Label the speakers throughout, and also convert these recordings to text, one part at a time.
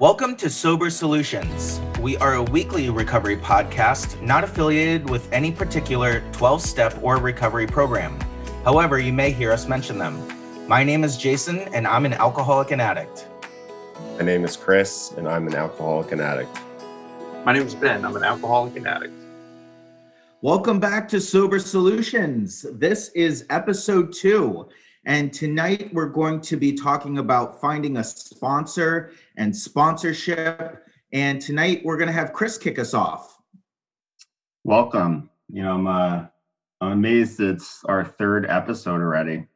Speaker 1: Welcome to Sober Solutions. We are a weekly recovery podcast not affiliated with any particular 12 step or recovery program. However, you may hear us mention them. My name is Jason, and I'm an alcoholic and addict.
Speaker 2: My name is Chris, and I'm an alcoholic and addict.
Speaker 3: My name is Ben. I'm an alcoholic and addict.
Speaker 1: Welcome back to Sober Solutions. This is episode two. And tonight we're going to be talking about finding a sponsor and sponsorship. And tonight we're going to have Chris kick us off.
Speaker 4: Welcome. You know, I'm uh, I'm amazed it's our third episode already.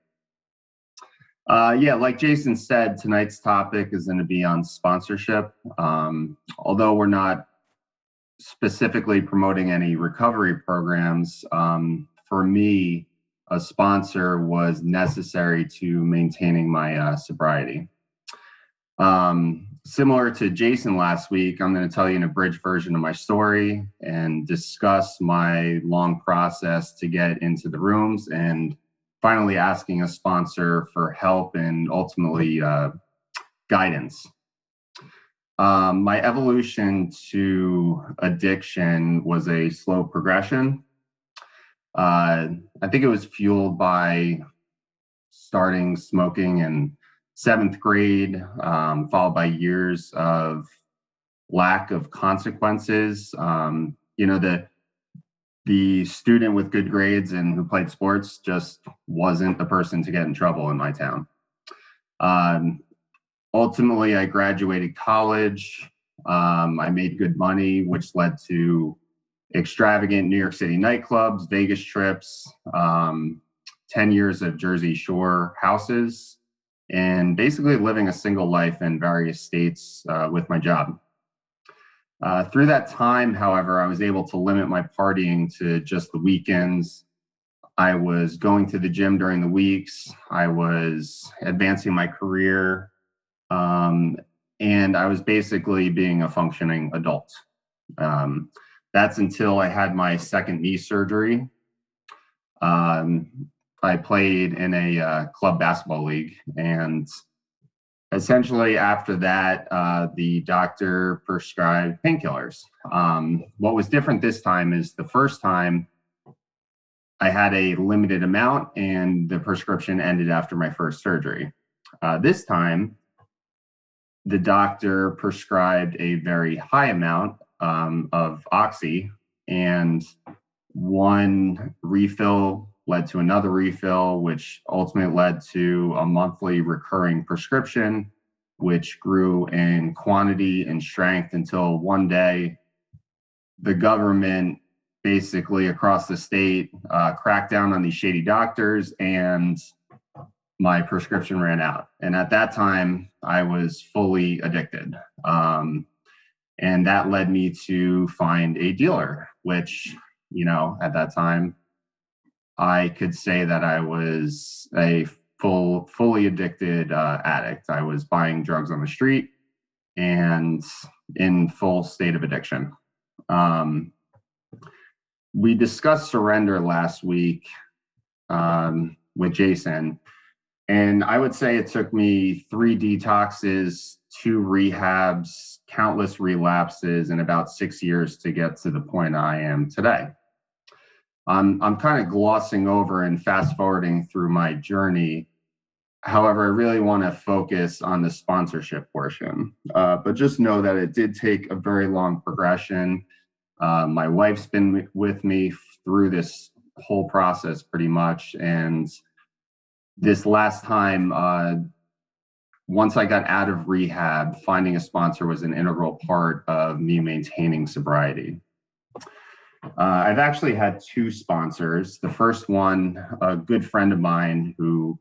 Speaker 4: Uh, yeah, like Jason said, tonight's topic is going to be on sponsorship. Um, although we're not specifically promoting any recovery programs, um, for me, a sponsor was necessary to maintaining my uh, sobriety. Um, similar to Jason last week, I'm going to tell you an abridged version of my story and discuss my long process to get into the rooms and finally asking a sponsor for help and ultimately uh, guidance. Um, my evolution to addiction was a slow progression. Uh, I think it was fueled by starting smoking in seventh grade, um, followed by years of lack of consequences. Um, you know, the the student with good grades and who played sports just wasn't the person to get in trouble in my town. Um, ultimately, I graduated college. Um, I made good money, which led to extravagant New York City nightclubs, Vegas trips, um, 10 years of Jersey Shore houses, and basically living a single life in various states uh, with my job. Uh, through that time, however, I was able to limit my partying to just the weekends. I was going to the gym during the weeks. I was advancing my career. Um, and I was basically being a functioning adult. Um, that's until I had my second knee surgery. Um, I played in a uh, club basketball league, and essentially after that, uh, the doctor prescribed painkillers. Um, what was different this time is the first time I had a limited amount, and the prescription ended after my first surgery. Uh, this time, the doctor prescribed a very high amount um, of Oxy, and one refill led to another refill, which ultimately led to a monthly recurring prescription, which grew in quantity and strength until one day the government basically across the state uh, cracked down on these shady doctors and my prescription ran out. And at that time, I was fully addicted. Um, and that led me to find a dealer which you know at that time i could say that i was a full fully addicted uh, addict. I was buying drugs on the street and in full state of addiction. Um, we discussed surrender last week um, with jason. And i would say it took me three detoxes two rehabs, countless relapses, and about six years to get to the point I am today. I'm, I'm kind of glossing over and fast forwarding through my journey. However, I really want to focus on the sponsorship portion. Uh, but just know that it did take a very long progression. Uh, my wife's been with me through this whole process pretty much. And this last time, uh, once I got out of rehab, finding a sponsor was an integral part of me maintaining sobriety. Uh, I've actually had two sponsors. The first one, a good friend of mine who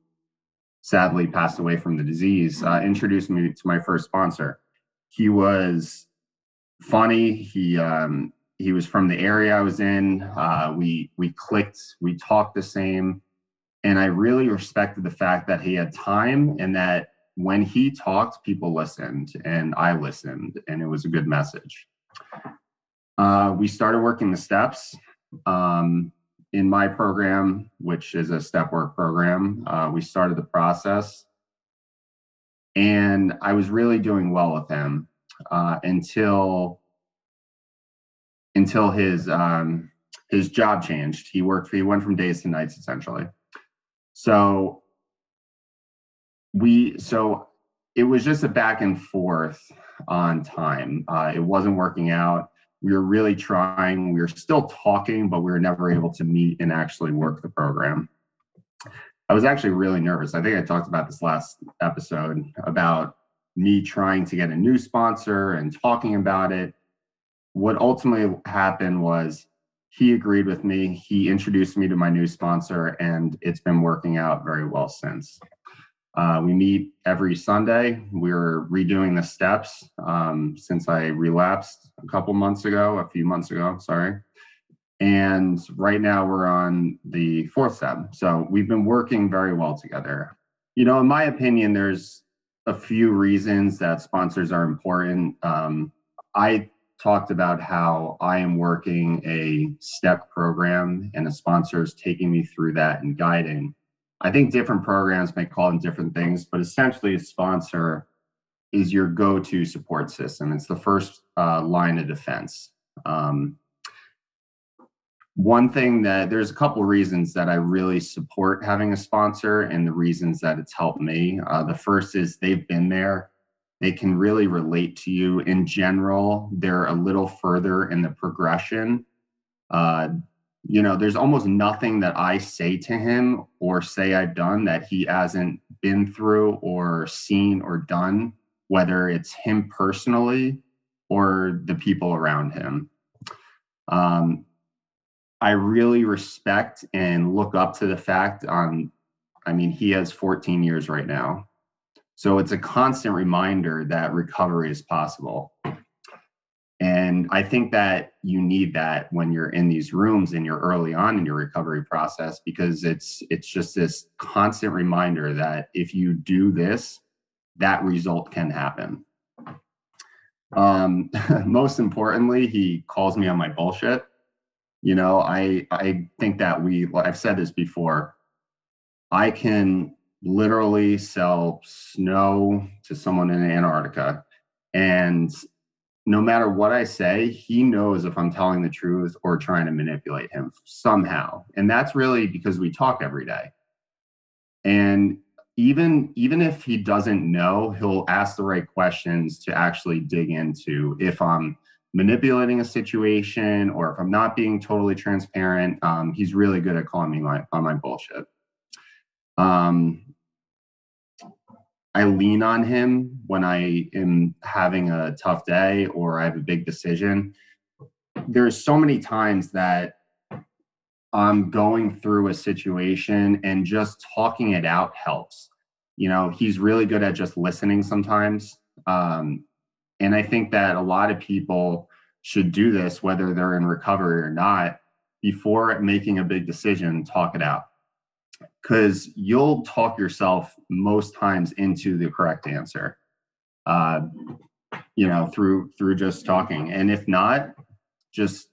Speaker 4: sadly passed away from the disease, uh, introduced me to my first sponsor. He was funny. He um, he was from the area I was in. Uh, we we clicked. We talked the same, and I really respected the fact that he had time and that when he talked, people listened and I listened, and it was a good message. Uh, we started working the steps. Um, in my program, which is a step work program, uh, we started the process. And I was really doing well with him. uh, until until his um, his job changed. He worked. He went from days to nights essentially. So we so it was just a back and forth on time. Uh, it wasn't working out. We were really trying. We were still talking, but we were never able to meet and actually work the program. I was actually really nervous. I think I talked about this last episode about me trying to get a new sponsor and talking about it. What ultimately happened was he agreed with me. He introduced me to my new sponsor, and it's been working out very well since. Uh, we meet every Sunday. We're redoing the steps um, since I relapsed a couple months ago, a few months ago, sorry. And right now we're on the fourth step. So we've been working very well together. You know, in my opinion, there's a few reasons that sponsors are important. Um, I talked about how I am working a step program and a sponsor is taking me through that and guiding. I think different programs may call them different things, but essentially, a sponsor is your go to support system. It's the first uh, line of defense. Um, one thing that there's a couple reasons that I really support having a sponsor and the reasons that it's helped me. Uh, the first is they've been there, they can really relate to you. In general, they're a little further in the progression. Uh, you know, there's almost nothing that I say to him or say I've done that he hasn't been through or seen or done, whether it's him personally or the people around him. Um, I really respect and look up to the fact on, I mean, he has 14 years right now. So it's a constant reminder that recovery is possible. And I think that you need that when you're in these rooms and you're early on in your recovery process because it's it's just this constant reminder that if you do this, that result can happen. Um, most importantly, he calls me on my bullshit. You know, I I think that we I've said this before. I can literally sell snow to someone in Antarctica and no matter what I say, he knows if I'm telling the truth or trying to manipulate him somehow. And that's really because we talk every day. And even even if he doesn't know, he'll ask the right questions to actually dig into if I'm manipulating a situation or if I'm not being totally transparent. Um, he's really good at calling me my, on my bullshit. Um, I lean on him when I am having a tough day or I have a big decision. There's so many times that I'm going through a situation and just talking it out helps. You know, he's really good at just listening sometimes. Um, and I think that a lot of people should do this, whether they're in recovery or not, before making a big decision, talk it out because you'll talk yourself most times into the correct answer uh, you know through through just talking. And if not just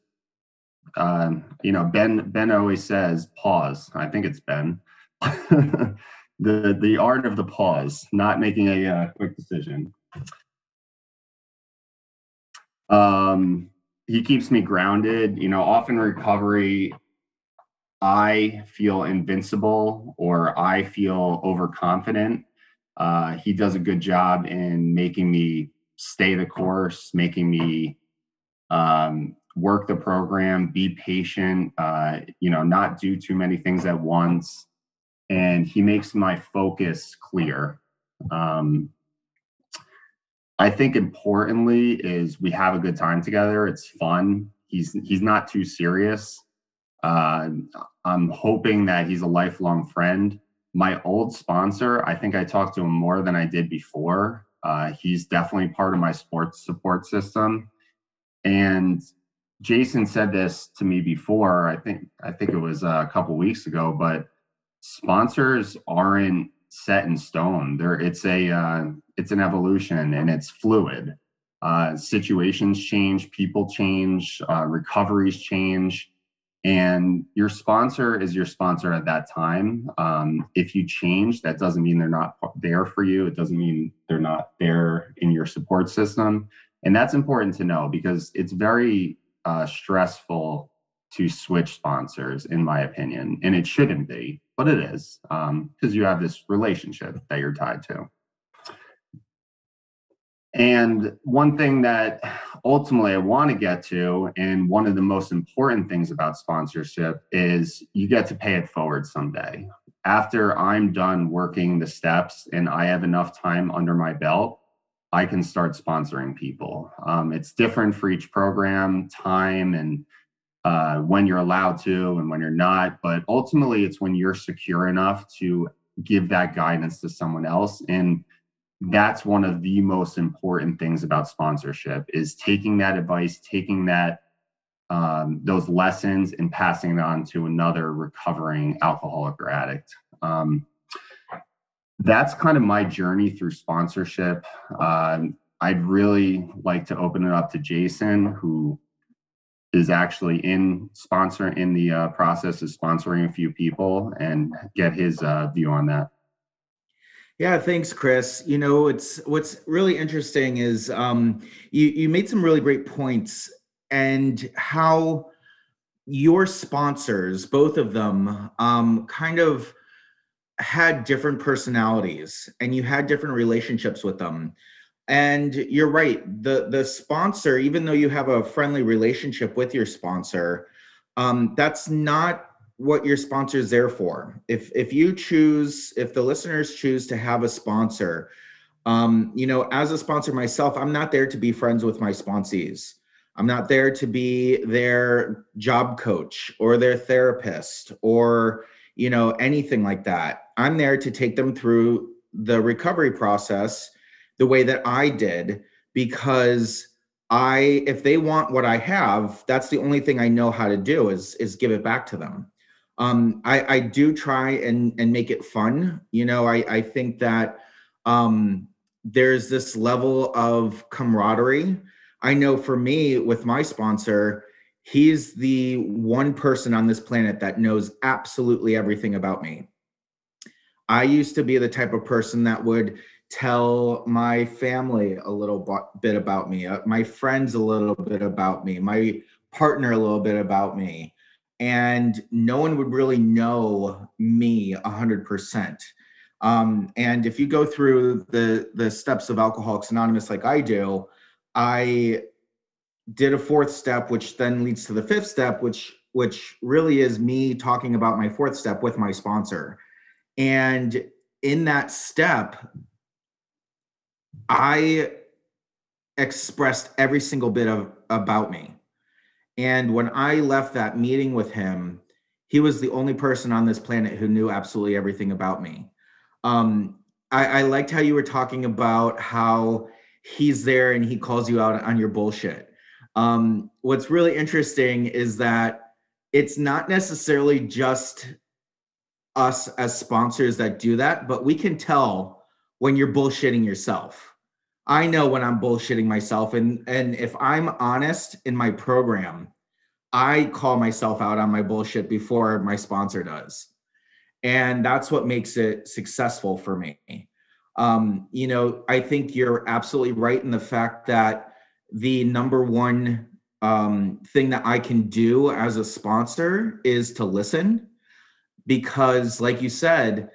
Speaker 4: um, you know ben ben always says pause. I think it's ben. The the art of the pause not making a uh, quick decision. Um he keeps me grounded. You know often recovery I feel invincible or I feel overconfident. Uh, he does a good job in making me stay the course, making me um, work the program, be patient, uh, you know, not do too many things at once. And he makes my focus clear. Um, I think importantly is we have a good time together. It's fun. He's he's not too serious. Uh, I'm hoping that he's a lifelong friend. My old sponsor, I think I talked to him more than I did before. Uh, he's definitely part of my sports support system. And Jason said this to me before. I think I think it was a couple weeks ago, but sponsors aren't set in stone. There, it's a uh, it's an evolution and it's fluid. Uh, situations change, people change, uh, recoveries change and your sponsor is your sponsor at that time. Um, if you change, that doesn't mean they're not there for you. It doesn't mean they're not there in your support system. And that's important to know because it's very uh, stressful to switch sponsors, in my opinion. And it shouldn't be, but it is because um, you have this relationship that you're tied to. And one thing that ultimately I want to get to, and one of the most important things about sponsorship is you get to pay it forward someday. After I'm done working the steps and I have enough time under my belt, I can start sponsoring people. Um, it's different for each program, time, and uh, when you're allowed to and when you're not. But ultimately, it's when you're secure enough to give that guidance to someone else. And that's one of the most important things about sponsorship is taking that advice, taking that um, those lessons and passing it on to another recovering alcoholic or addict. Um, that's kind of my journey through sponsorship. Um, I'd really like to open it up to Jason, who is actually in sponsor in the uh, process of sponsoring a few people, and get his uh, view on that.
Speaker 1: Yeah, thanks, Chris. You know, it's what's really interesting is um, you you made some really great points, and how your sponsors, both of them, um, kind of had different personalities and you had different relationships with them and you're right the the sponsor even though you have a friendly relationship with your sponsor um, that's not what your sponsor is there for if if you choose if the listeners choose to have a sponsor um, you know as a sponsor myself i'm not there to be friends with my sponsees i'm not there to be their job coach or their therapist or you know, anything like that. I'm there to take them through the recovery process the way that I did because I if they want what I have, that's the only thing I know how to do is is give it back to them. Um, I, I do try and and make it fun. You know, I I think that um, there's this level of camaraderie. I know for me with my sponsor, he's the one person on this planet that knows absolutely everything about me. I used to be the type of person that would tell my family a little bit about me, uh, my friends a little bit about me, my partner a little bit about me. And no one would really know me 100%. Um, and if you go through the, the steps of Alcoholics Anonymous like I do, I did a fourth step, which then leads to the fifth step, which which really is me talking about my fourth step with my sponsor. And in that step, I expressed every single bit of about me. And when I left that meeting with him, he was the only person on this planet who knew absolutely everything about me. Um, I, I liked how you were talking about how he's there and he calls you out on your bullshit um, what's really interesting is that it's not necessarily just us as sponsors that do that, but we can tell when you're bullshitting yourself. I know when I'm bullshitting myself, and and if I'm honest in my program, I call myself out on my bullshit before my sponsor does, and that's what makes it successful for me. Um, you know, I think you're absolutely right in the fact that the number one um, thing that I can do as a sponsor is to listen because, like you said,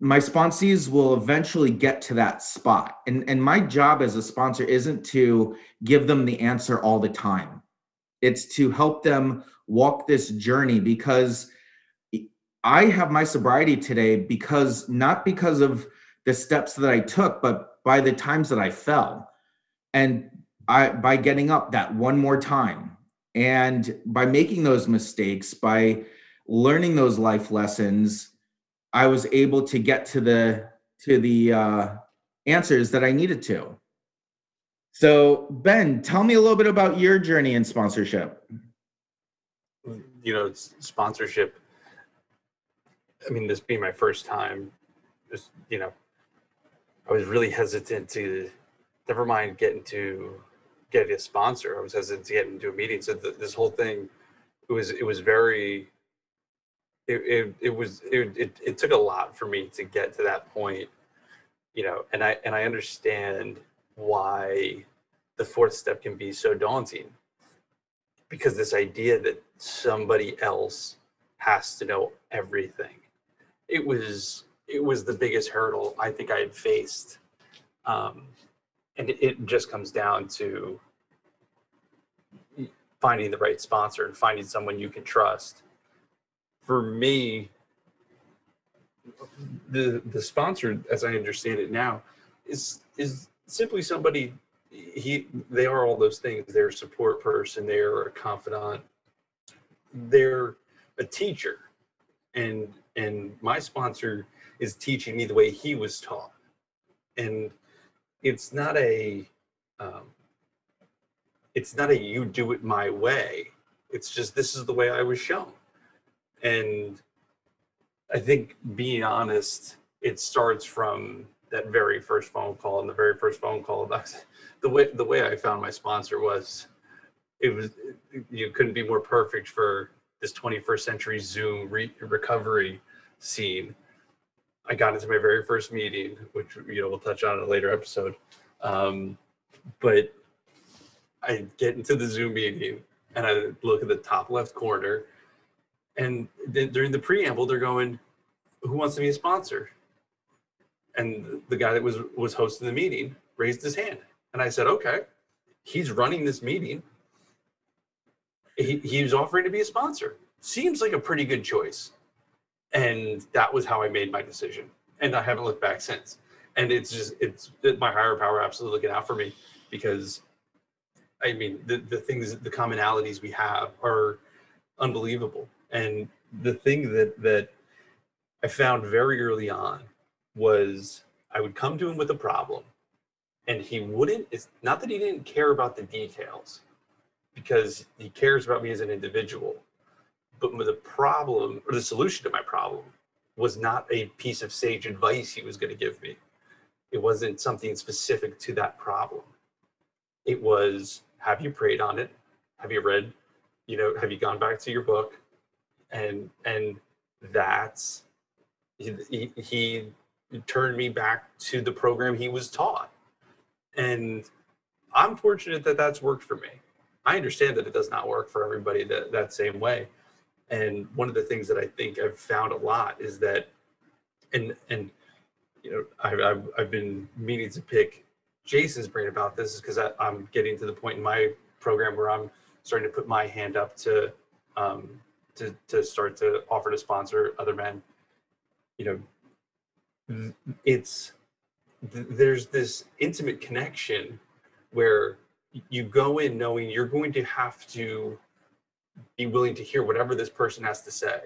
Speaker 1: my sponsees will eventually get to that spot. And, and my job as a sponsor isn't to give them the answer all the time, it's to help them walk this journey because I have my sobriety today because not because of the steps that I took, but by the times that I fell and I by getting up that one more time and by making those mistakes by learning those life lessons i was able to get to the to the uh, answers that i needed to so ben tell me a little bit about your journey in sponsorship
Speaker 3: you know sponsorship i mean this being my first time just you know i was really hesitant to never mind getting to get a sponsor. I was hesitant to get into a meeting. So th- this whole thing, it was it was very. It it, it was it, it it took a lot for me to get to that point, you know. And I and I understand why the fourth step can be so daunting because this idea that somebody else has to know everything it was it was the biggest hurdle i think i had faced um, and it, it just comes down to finding the right sponsor and finding someone you can trust for me the the sponsor as i understand it now is is simply somebody he they are all those things. They're a support person. They're a confidant. They're a teacher. And and my sponsor is teaching me the way he was taught. And it's not a um, it's not a you do it my way. It's just this is the way i was shown and i think being honest it starts from that very first phone call. And the very first phone call the way the way i found my sponsor was it was you couldn't be more perfect for this 21st century zoom re- recovery scene. I got into my very first meeting which you know we'll touch on in a later episode. Um, but i get into the zoom meeting and i look at the top left corner and then during the preamble they're going who wants to be a sponsor? And the guy that was was hosting the meeting raised his hand. And i said okay he's running this meeting. He, was offering to be a sponsor. Seems like a pretty good choice. And that was how i made my decision. And i haven't looked back since. And it's just it's it, my higher power absolutely looking out for me because i mean the, the things the commonalities we have are unbelievable and the thing that that i found very early on was I would come to him with a problem and he wouldn't, it's not that he didn't care about the details because he cares about me as an individual, but the problem or the solution to my problem was not a piece of sage advice he was going to give me. It wasn't something specific to that problem. It was, have you prayed on it? Have you read, you know, have you gone back to your book? And, and that's, he, he, turned me back to the program he was taught. And I'm fortunate that that's worked for me. I understand that it does not work for everybody that, that same way. And one of the things that I think I've found a lot is that, and, and, you know, I've, I've, I've been meaning to pick Jason's brain about this is because I'm getting to the point in my program where I'm starting to put my hand up to, um, to, to start to offer to sponsor other men. You know, it's th- there's this intimate connection where you go in knowing you're going to have to be willing to hear whatever this person has to say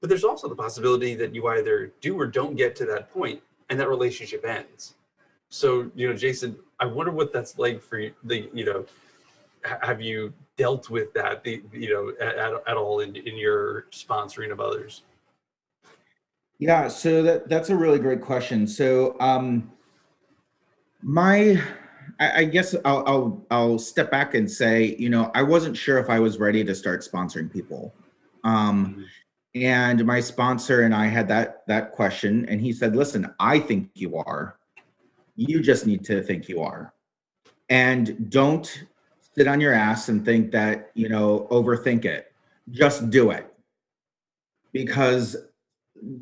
Speaker 3: but there's also the possibility that you either do or don't get to that point and that relationship ends so you know jason i wonder what that's like for you the you know have you dealt with that the you know at, at all in, in your sponsoring of others
Speaker 1: Yeah, so that that's a really great question. So um my I, I guess I'll I'll I'll step back and say, you know, I wasn't sure if I was ready to start sponsoring people. Um and my sponsor and I had that that question and he said, "Listen, I think you are. You just need to think you are. And don't sit on your ass and think that, you know, overthink it. Just do it." Because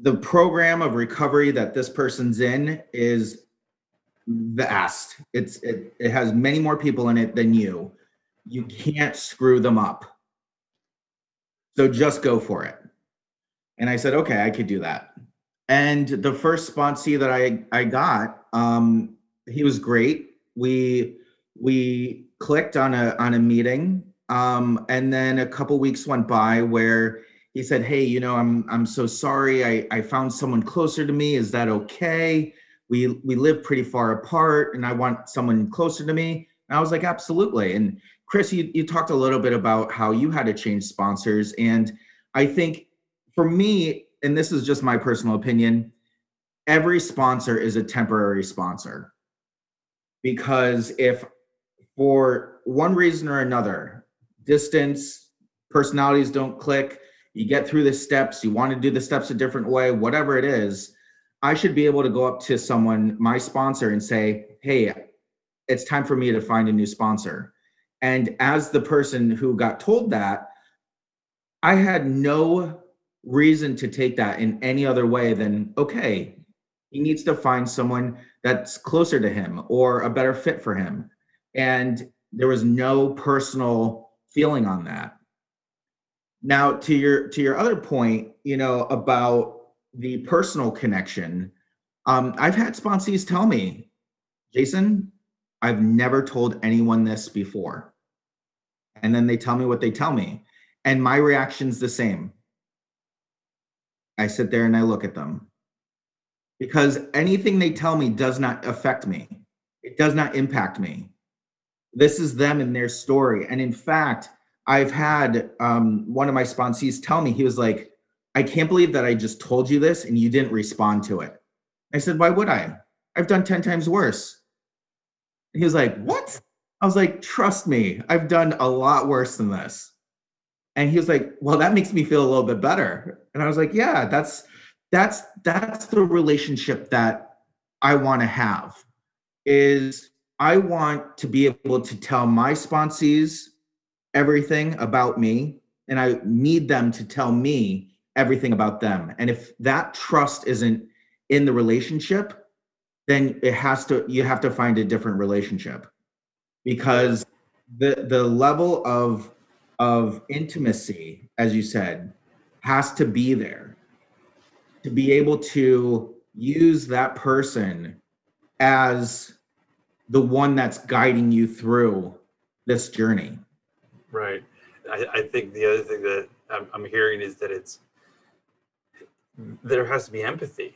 Speaker 1: the program of recovery that this person's in is vast. It's it, it has many more people in it than you. You can't screw them up. So just go for it. And I said, okay, I could do that. And the first sponsee that I I got, um, he was great. We we clicked on a on a meeting, um, and then a couple weeks went by where he said, "Hey, you know, I'm I'm so sorry. I I found someone closer to me. Is that okay? We we live pretty far apart, and I want someone closer to me." And I was like, "Absolutely." And Chris, you you talked a little bit about how you had to change sponsors, and I think for me, and this is just my personal opinion, every sponsor is a temporary sponsor because if for one reason or another, distance, personalities don't click you get through the steps, you want to do the steps a different way, whatever it is, I should be able to go up to someone, my sponsor, and say, Hey, it's time for me to find a new sponsor. And as the person who got told that, I had no reason to take that in any other way than okay, he needs to find someone that's closer to him or a better fit for him. And there was no personal feeling on that. Now to your to your other point, you know, about the personal connection, um, I've had sponsees tell me, Jason, I've never told anyone this before. And then they tell me what they tell me. And my reaction's the same. I sit there and I look at them because anything they tell me does not affect me. It does not impact me. This is them and their story. And in fact, I've had um, one of my sponsees tell me, he was like, I can't believe that I just told you this and you didn't respond to it. I said, Why would I? I've done 10 times worse. He was like, What? I was like, Trust me, I've done a lot worse than this. And he was like, Well, that makes me feel a little bit better. And I was like, Yeah, that's that's that's the relationship that I want to have is I want to be able to tell my sponsees everything about me and I need them to tell me everything about them. And if that trust isn't in the relationship, then it has to you have to find a different relationship because the the level of of intimacy as you said has to be there to be able to use that person as the one that's guiding you through this journey
Speaker 3: Right. I, I think the other thing that I'm, I'm hearing is that it's there has to be empathy.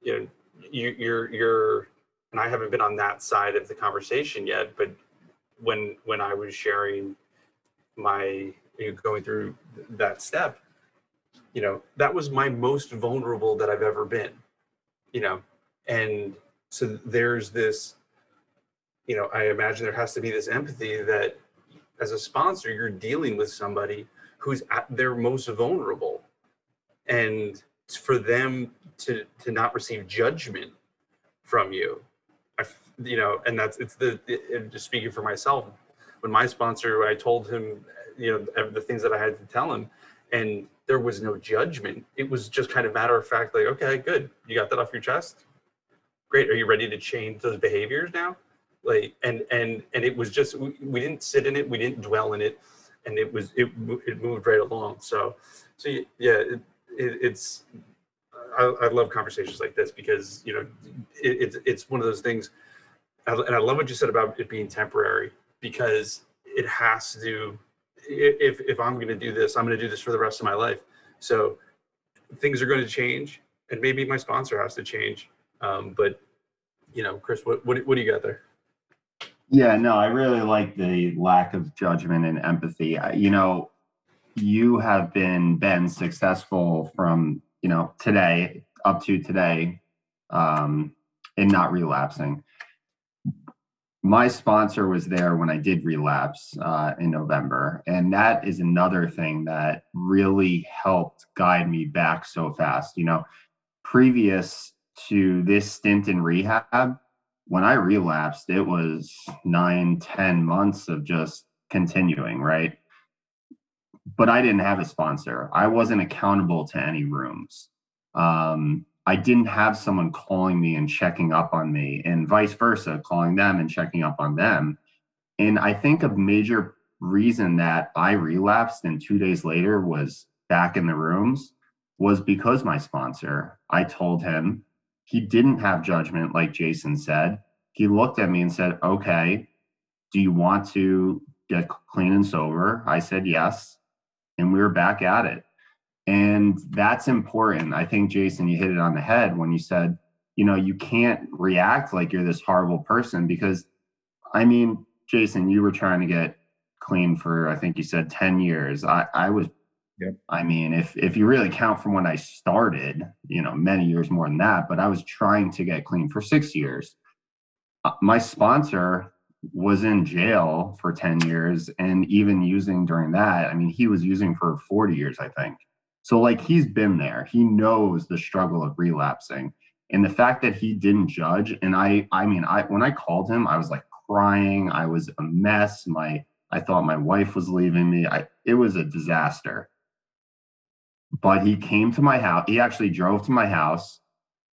Speaker 3: You know, you, you're you're, and I haven't been on that side of the conversation yet. But when when I was sharing my you know, going through that step, you know, that was my most vulnerable that I've ever been. You know, and so there's this. You know, I imagine there has to be this empathy that as a sponsor, you're dealing with somebody who's at their most vulnerable. And for them to to not receive judgment from you, I, you know, and that's it's the it, just speaking for myself. When my sponsor, I told him, you know, the things that I had to tell him, and there was no judgment. It was just kind of matter of fact, like, okay, good, you got that off your chest. Great. Are you ready to change those behaviors now? Like and and and it was just we, we didn't sit in it we didn't dwell in it and it was it it moved right along. So so yeah it, it, it's I, I love conversations like this because you know it, it's it's one of those things and i love what you said about it being temporary because it has to if if i'm going to do this i'm going to do this for the rest of my life. So things are going to change and maybe my sponsor has to change um, but you know chris what, what what do you got there
Speaker 4: Yeah, no, I really like the lack of judgment and empathy. I- You know, you have been been successful from you know today up to today, um, in not relapsing. My sponsor was there when I did relapse uh, in November, and that is another thing that really helped guide me back so fast. You know, previous to this stint in rehab, when I relapsed, it was nine, ten months of just continuing, right? But I didn't have a sponsor. I wasn't accountable to any rooms. Um, I didn't have someone calling me and checking up on me, and vice versa, calling them and checking up on them. And I think a major reason that I relapsed and two days later was back in the rooms was because my sponsor, I told him, he didn't have judgment, like Jason said. He looked at me and said, Okay, do you want to get clean and sober? I said, Yes. And we were back at it. And that's important. I think, Jason, you hit it on the head when you said, you know, you can't react like you're this horrible person because, I mean, Jason, you were trying to get clean for, I think you said 10 years. I, I was
Speaker 1: Yep.
Speaker 4: I mean, if if you really count from when I started, you know, many years more than that, but I was trying to get clean for six years. Uh, my sponsor was in jail for 10 years and even using during that, I mean, he was using for 40 years, I think. So, like, he's been there. He knows the struggle of relapsing. And the fact that he didn't judge, and I, I mean, I when I called him, I was like crying. I was a mess. My I thought my wife was leaving me. I it was a disaster. But he came to my house. He actually drove to my house.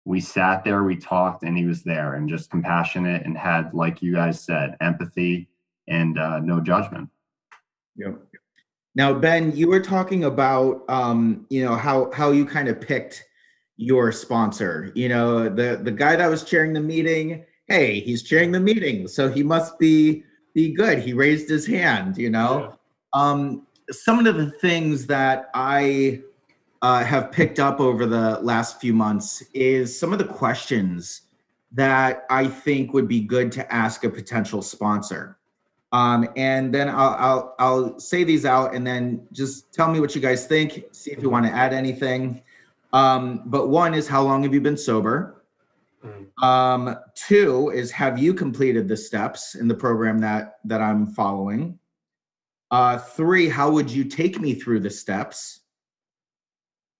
Speaker 4: We sat there, we talked, and he was there and just compassionate and had, like you guys said, empathy and uh, no judgment.
Speaker 1: Yep. Now, Ben, you were talking about, um, you know, how how you kind of picked your sponsor. You know, the the guy that was chairing the meeting. Hey, he's chairing the meeting, so he must be be good. He raised his hand. You know, um, some of the things that I uh, have picked up over the last few months is some of the questions that I think would be good to ask a potential sponsor. Um, and then I'll, I'll, I'll say these out and then just tell me what you guys think. See if you want to add anything. Um, but one is how long have you been sober?
Speaker 3: Mm.
Speaker 1: Um, two is have you completed the steps in the program that that I'm following? Uh, three, how would you take me through the steps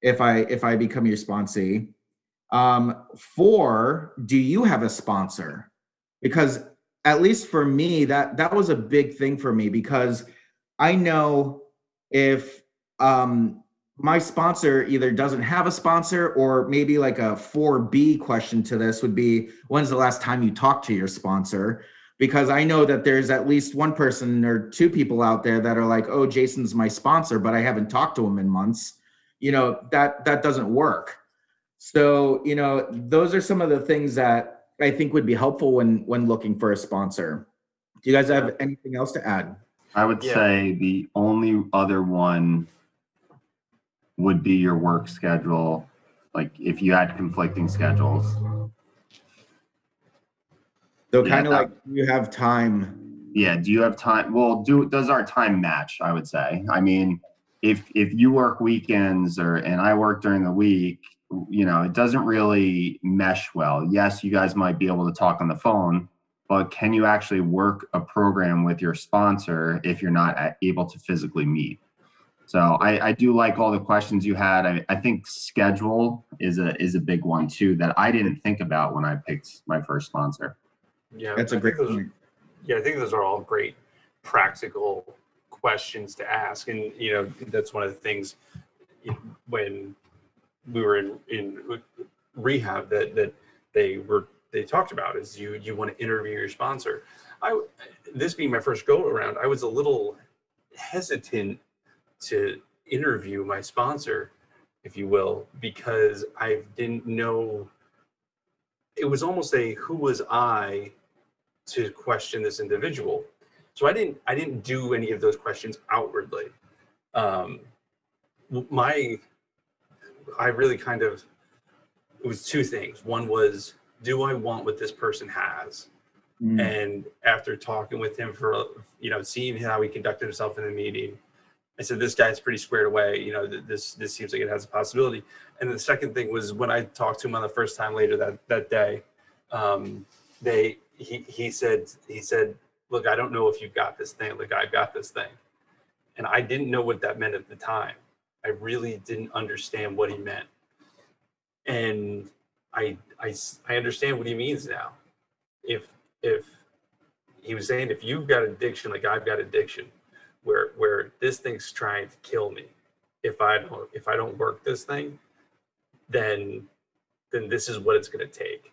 Speaker 1: if I if I become your sponsee? Um, four, do you have a sponsor? Because at least for me, that that was a big thing for me because I know if um, my sponsor either doesn't have a sponsor or maybe like a 4B question to this would be when's the last time you talked to your sponsor? Because I know that there's at least one person or two people out there that are like, oh, Jason's my sponsor, but I haven't talked to him in months. You know, that that doesn't work. So, you know, those are some of the things that I think would be helpful when when looking for a sponsor. Do you guys have anything else to add?
Speaker 4: I would
Speaker 3: Yeah.
Speaker 4: say the only other one would be your work schedule, like if you had conflicting schedules.
Speaker 1: So
Speaker 4: Yeah,
Speaker 1: kind of
Speaker 4: that-
Speaker 1: like you have time.
Speaker 4: Yeah, do you have time? Well, do does our time match? I would say. I mean, if if you work weekends or and I work during the week, you know, it doesn't really mesh well. Yes, you guys might be able to talk on the phone, but can you actually work a program with your sponsor if you're not able to physically meet? So I, I do like all the questions you had. I, I think schedule is a is a big one too that I didn't think about when I picked my first sponsor.
Speaker 3: Yeah,
Speaker 1: That's a
Speaker 3: I
Speaker 1: great
Speaker 3: those- Yeah, I think those are all great practical questions to ask, and you know that's one of the things when we were in in rehab that that they were they talked about is you you want to interview your sponsor. I this being my first go around, I was a little hesitant to interview my sponsor, if you will, because I didn't know. It was almost a who was I to question this individual. So I didn't I didn't do any of those questions outwardly. Um, my I really kind of it was two things. One was do I want what this person has?
Speaker 1: Mm.
Speaker 3: And after talking with him for you know seeing how he conducted himself in the meeting, I said this guy's pretty squared away. You know this this seems like it has a possibility. And the second thing was when I talked to him on the first time later that that day, um, they he he said he said look I don't know if you've got this thing. Like I've got this thing, and I didn't know what that meant at the time. I really didn't understand what he meant, and I, I, I understand what he means now. If if he was saying if you've got addiction like I've got addiction, where where this thing's trying to kill me, if I don't if I don't work this thing, then then this is what it's going to take.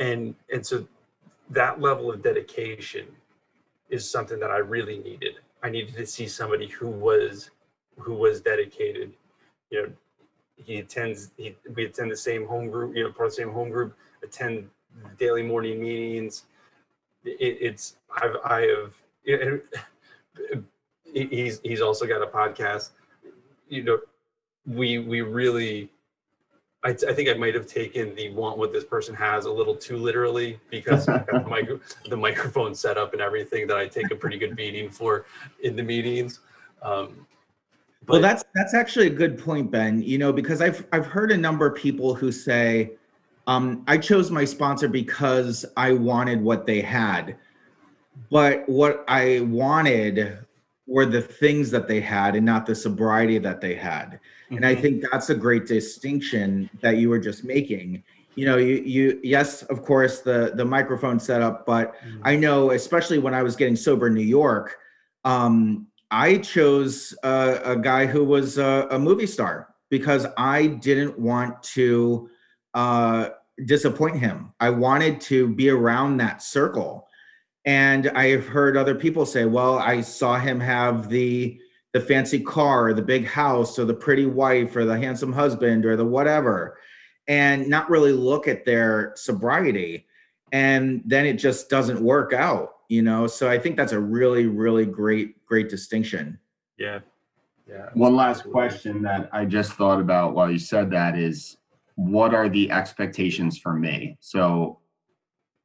Speaker 3: And and so that level of dedication is something that I really needed. I needed to see somebody who was who was dedicated. You know, he attends he we attend the same home group, you know, part of the same home group, attend daily morning meetings. It, it's I've I have know, he's he's also got a podcast. You know, we we really I, I think I might have taken the want what this person has a little too literally because the, micro, the microphone set up and everything that I take a pretty good beating for in the meetings. Um,
Speaker 1: Well,
Speaker 3: but-
Speaker 1: that's that's actually a good point, Ben. You know, because I've I've heard a number of people who say, um, "I chose my sponsor because I wanted what they had," but what I wanted were the things that they had, and not the sobriety that they had. And I
Speaker 3: Mhm.
Speaker 1: think that's a great distinction that you were just making. you know, you, you, yes, of course, the, the microphone setup, but
Speaker 3: Mm.
Speaker 1: I know, especially when I was getting sober in New York, um, I chose a, a guy who was a, a movie star because I didn't want to uh, disappoint him. I wanted to be around that circle. And I've heard other people say, well, I saw him have the the fancy car, or the big house, or the pretty wife, or the handsome husband, or the whatever, and not really look at their sobriety. And then it just doesn't work out, you know? So I think that's a really, really great, great distinction.
Speaker 3: Yeah. Yeah.
Speaker 4: One last question that I just thought about while you said that is what are the expectations for me? So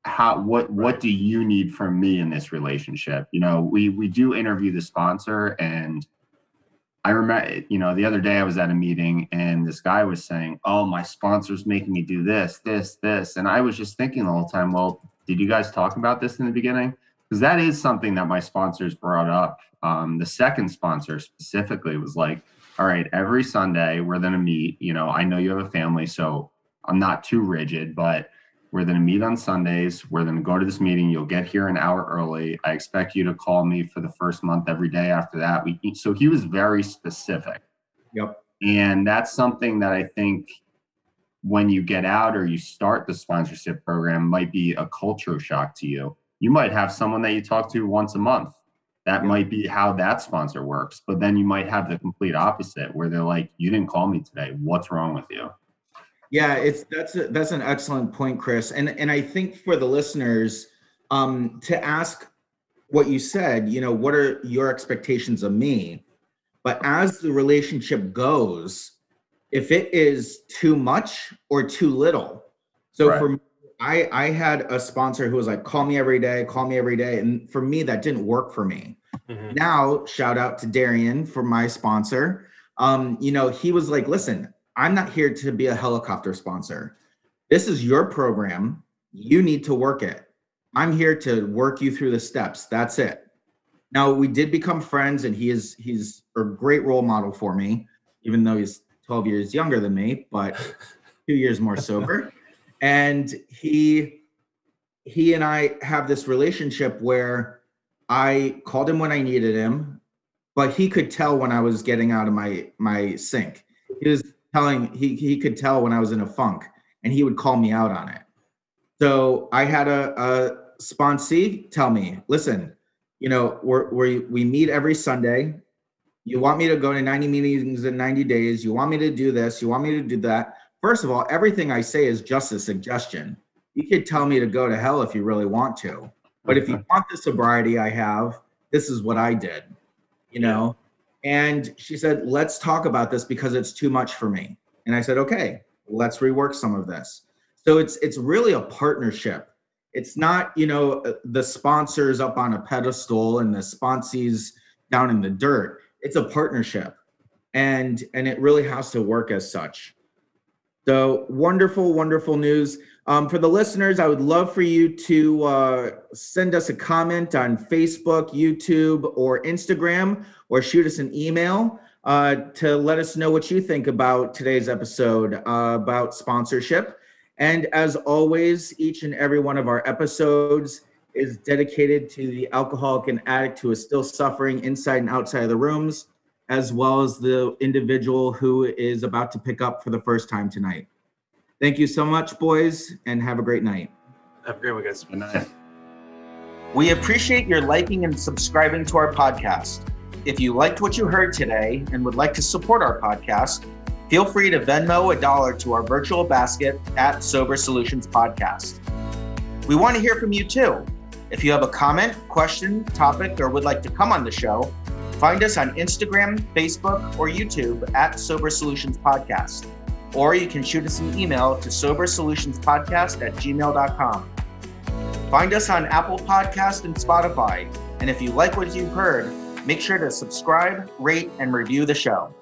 Speaker 4: how what what do you need from me in this relationship? You know, we we do interview the sponsor and I remember, you know, the other day I was at a meeting and this guy was saying, "Oh, my sponsor's making me do this, this, this," and I was just thinking the whole time, "Well, did you guys talk about this in the beginning?" Because that is something that my sponsors brought up. Um, the second sponsor specifically was like, "All right, every Sunday we're going to meet. You know, I know you have a family, so I'm not too rigid, but." We're going to meet on Sundays. We're going to go to this meeting. You'll get here an hour early. I expect you to call me for the first month every day after that. We so he was very specific.
Speaker 1: Yep.
Speaker 4: And that's something that I think when you get out or you start the sponsorship program might be a culture shock to you. You might have someone that you talk to once a month. That
Speaker 1: Yeah.
Speaker 4: might be how that sponsor works. But then you might have the complete opposite where they're like, you didn't call me today. What's wrong with you?
Speaker 1: Yeah, it's that's a, that's an excellent point, Chris. And and I think for the listeners, um, to ask what you said, you know, what are your expectations of me? But as the relationship goes, if it is too much or too little. So
Speaker 4: Right.
Speaker 1: for me, I I had a sponsor who was like, call me every day, call me every day. And for me, that didn't work for me.
Speaker 3: Mhm.
Speaker 1: Now, shout out to Darian for my sponsor. Um, you know, he was like, listen, I'm not here to be a helicopter sponsor. This is your program. You need to work it. I'm here to work you through the steps. That's it. Now we did become friends, and he is he's a great role model for me, even though he's 12 years younger than me, but two years more sober. And he he and I have this relationship where I called him when I needed him, but he could tell when I was getting out of my my sync. He was telling he he could tell when I was in a funk, and he would call me out on it. So I had a, a sponsee tell me, listen, you know, we're, we we meet every Sunday. You want me to go to 90 meetings in 90 days. You want me to do this. You want me to do that. First of all, everything I say is just a suggestion. You could tell me to go to hell if you really want to. But if you want the sobriety I have, this is what I did, you know? And she said, let's talk about this because it's too much for me. And I said, okay, let's rework some of this. So it's it's really a partnership. It's not, you know, uh, the sponsors up on a pedestal and the sponsees down in the dirt. It's a partnership. And and it really has to work as such. So wonderful, wonderful news. Um, for the listeners, I would love for you to uh, send us a comment on Facebook, YouTube, or Instagram, or shoot us an email uh, to let us know what you think about today's episode uh, about sponsorship. And as always, each and every one of our episodes is dedicated to the alcoholic and addict who is still suffering inside and outside of the rooms, as well as the individual who is about to pick up for the first time tonight. Thank you so much, boys, and have a great night.
Speaker 3: Have a great one, guys.
Speaker 4: Good night.
Speaker 1: We appreciate your liking and subscribing to our podcast. If you liked what you heard today and would like to support our podcast, feel free to Venmo a dollar to our virtual basket at Sober Solutions Podcast. We want to hear from you too. If you have a comment, question, topic, or would like to come on the show, find us on Instagram, Facebook, or YouTube at Sober Solutions Podcast. Or you can shoot us an email to sobersolutionspodcast at gmail.com. Find us on Apple Podcast and Spotify. And if you like what you've heard, make sure to subscribe, rate, and review the show.